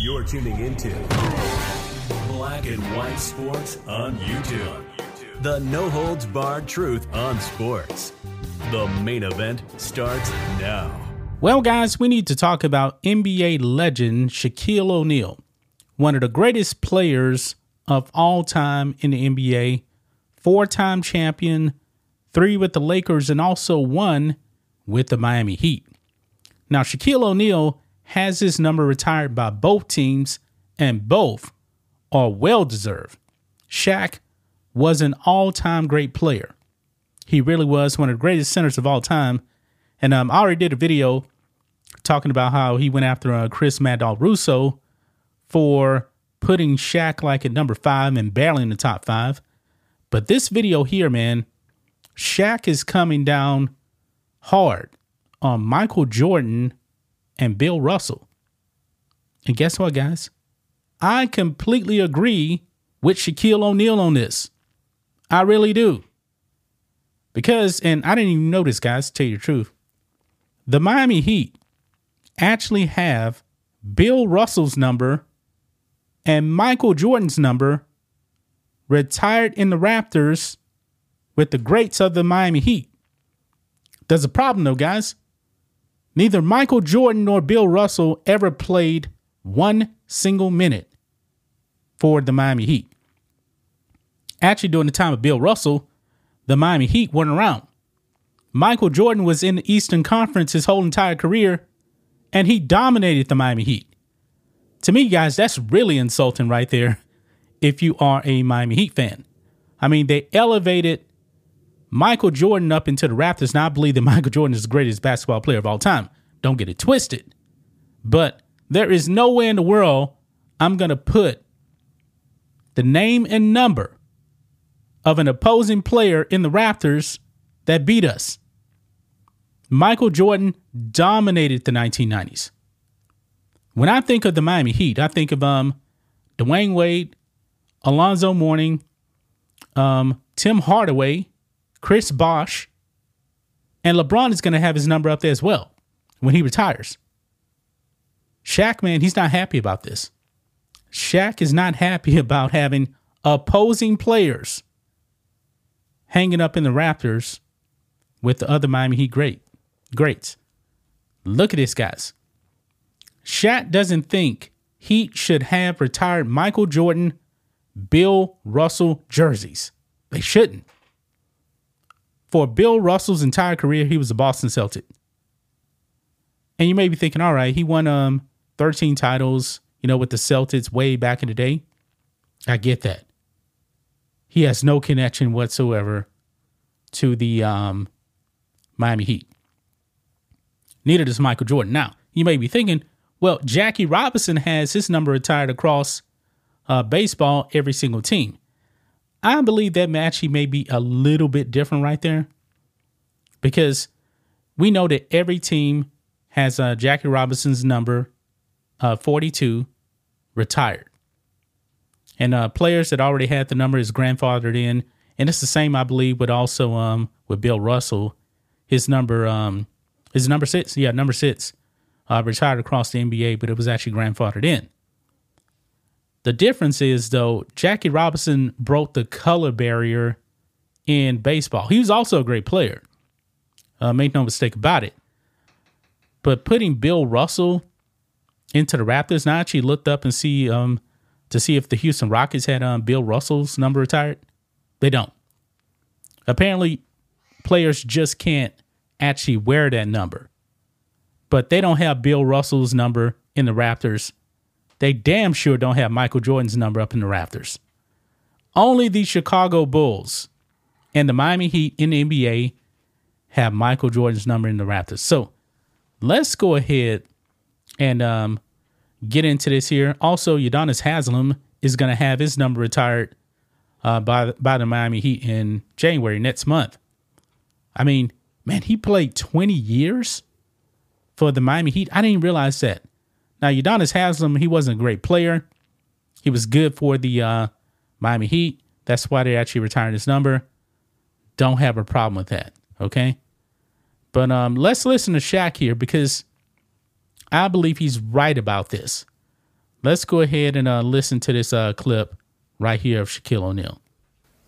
You're tuning into Black and White Sports on YouTube. The no holds barred truth on sports. The main event starts now. Well, guys, we need to talk about NBA legend Shaquille O'Neal, one of the greatest players of all time in the NBA, four time champion, three with the Lakers, and also one with the Miami Heat. Now, Shaquille O'Neal has his number retired by both teams, and both are well deserved. Shaq was an all time great player. He really was one of the greatest centers of all time. And um, I already did a video talking about how he went after uh, Chris Mad Dog Russo for putting Shaq like at number five and barely in the top five. But this video here, man, Shaq is coming down hard on Michael Jordan and Bill Russell. And guess what, guys? I completely agree with Shaquille O'Neal on this. I really do. Because, and I didn't even notice, guys, to tell you the truth, the Miami Heat actually have Bill Russell's number and Michael Jordan's number retired in the rafters with the greats of the Miami Heat. There's a problem, though, guys. Neither Michael Jordan nor Bill Russell ever played one single minute for the Miami Heat. Actually, during the time of Bill Russell, the Miami Heat weren't around. Michael Jordan was in the Eastern Conference his whole entire career, and he dominated the Miami Heat. To me, guys, that's really insulting right there if you are a Miami Heat fan. I mean, they elevated Michael Jordan up into the rafters. Now, I believe that Michael Jordan is the greatest basketball player of all time. Don't get it twisted. But there is no way in the world I'm going to put the name and number of an opposing player in the rafters that beat us. Michael Jordan dominated the 1990s. When I think of the Miami Heat, I think of um, Dwyane Wade, Alonzo Mourning, um, Tim Hardaway, Chris Bosh, and LeBron is going to have his number up there as well when he retires. Shaq, man, he's not happy about this. Shaq is not happy about having opposing players hanging up in the rafters with the other Miami Heat great greats. Look at this, guys. Shaq doesn't think Heat should have retired Michael Jordan, Bill Russell jerseys. They shouldn't. For Bill Russell's entire career, he was a Boston Celtic. And you may be thinking, all right, he won um 13 titles, you know, with the Celtics way back in the day. I get that. He has no connection whatsoever to the um, Miami Heat. Neither does Michael Jordan. Now, you may be thinking, well, Jackie Robinson has his number retired across uh, baseball every single team. I believe that actually may be a little bit different right there because we know that every team has uh, Jackie Robinson's number uh, 42 retired. And uh, players that already had the number is grandfathered in. And it's the same, I believe, with also um, with Bill Russell. His number um, is number six. Yeah, number six. Uh, retired across the NBA, but it was actually grandfathered in. The difference is, though, Jackie Robinson broke the color barrier in baseball. He was also a great player. Uh, make no mistake about it. But putting Bill Russell into the rafters. And I actually looked up and see um to see if the Houston Rockets had um Bill Russell's number retired. They don't. Apparently, players just can't actually wear that number. But they don't have Bill Russell's number in the rafters. They damn sure don't have Michael Jordan's number up in the rafters. Only the Chicago Bulls and the Miami Heat in the NBA have Michael Jordan's number in the rafters. So let's go ahead and um, get into this here. Also, Udonis Haslem is going to have his number retired uh, by by the Miami Heat in January next month. I mean, man, he played 20 years for the Miami Heat. I didn't realize that. Now, Udonis Haslem, he wasn't a great player. He was good for the uh, Miami Heat. That's why they actually retired his number. Don't have a problem with that. Okay. But um, let's listen to Shaq here because I believe he's right about this. Let's go ahead and uh, listen to this uh, clip right here of Shaquille O'Neal.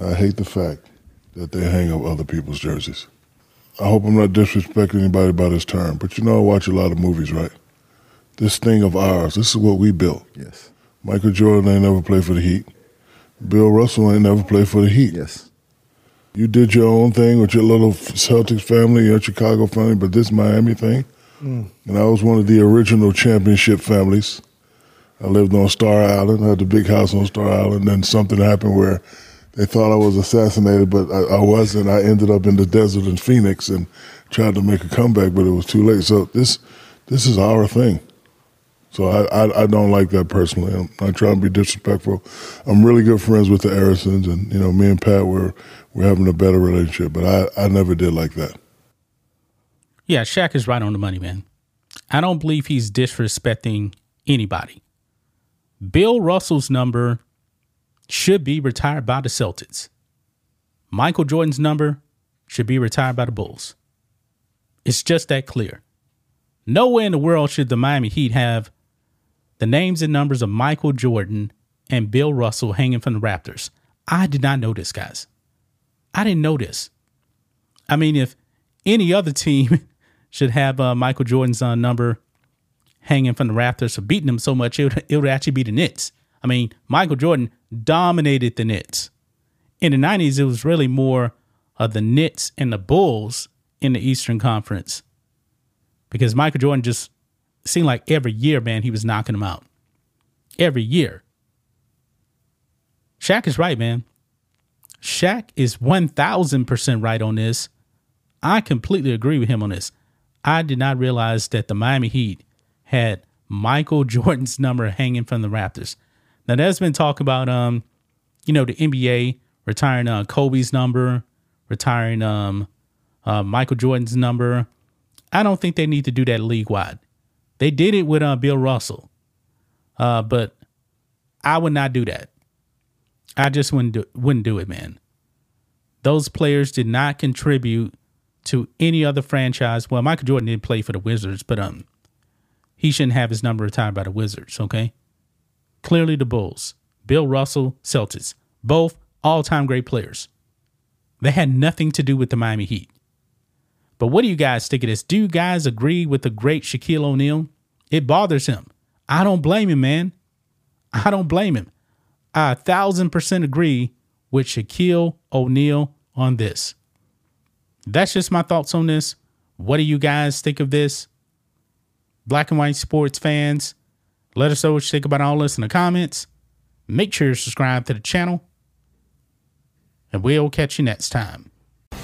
I hate the fact that they hang up other people's jerseys. I hope I'm not disrespecting anybody by this term, but you know I watch a lot of movies, right? This thing of ours, this is what we built. Yes. Michael Jordan ain't never played for the Heat. Bill Russell ain't never played for the Heat. Yes. You did your own thing with your little Celtics family, your Chicago family, but this Miami thing, mm. and I was one of the original championship families. I lived on Star Island, I had the big house on Star Island, then something happened where they thought I was assassinated, but I, I, wasn't. I ended up in the desert in Phoenix and tried to make a comeback, but it was too late. So this this is our thing. So I, I, I don't like that personally. I'm not trying to be disrespectful. I'm really good friends with the Arisons, and you know, me and Pat were we're having a better relationship. But I, I never did like that. Yeah, Shaq is right on the money, man. I don't believe he's disrespecting anybody. Bill Russell's number should be retired by the Celtics. Michael Jordan's number should be retired by the Bulls. It's just that clear. Nowhere in the world should the Miami Heat have the names and numbers of Michael Jordan and Bill Russell hanging from the rafters. I did not know this, guys. I didn't know this. I mean, if any other team should have uh, Michael Jordan's uh, number hanging from the rafters for beating them so much, it would, it would actually be the Knicks. I mean, Michael Jordan dominated the Knicks. In the 90s, it was really more of the Knicks and the Bulls in the Eastern Conference because Michael Jordan just seemed like every year, man, he was knocking them out. Every year. Shaq is right, man. Shaq is 1000% right on this. I completely agree with him on this. I did not realize that the Miami Heat had Michael Jordan's number hanging from the rafters. Now there's been talk about um, you know, the NBA retiring uh, Kobe's number, retiring um, uh, Michael Jordan's number. I don't think they need to do that league wide. They did it with uh, Bill Russell, uh, but I would not do that. I just wouldn't do, wouldn't do it, man. Those players did not contribute to any other franchise. Well, Michael Jordan did play for the Wizards, but um, he shouldn't have his number retired by the Wizards. Okay. Clearly, the Bulls, Bill Russell, Celtics, both all time great players. They had nothing to do with the Miami Heat. But what do you guys think of this? Do you guys agree with the great Shaquille O'Neal? It bothers him. I don't blame him, man. I don't blame him. I a thousand percent agree with Shaquille O'Neal on this. That's just my thoughts on this. What do you guys think of this? Black and white sports fans, let us know what you think about all this in the comments. Make sure you subscribe to the channel. And we'll catch you next time.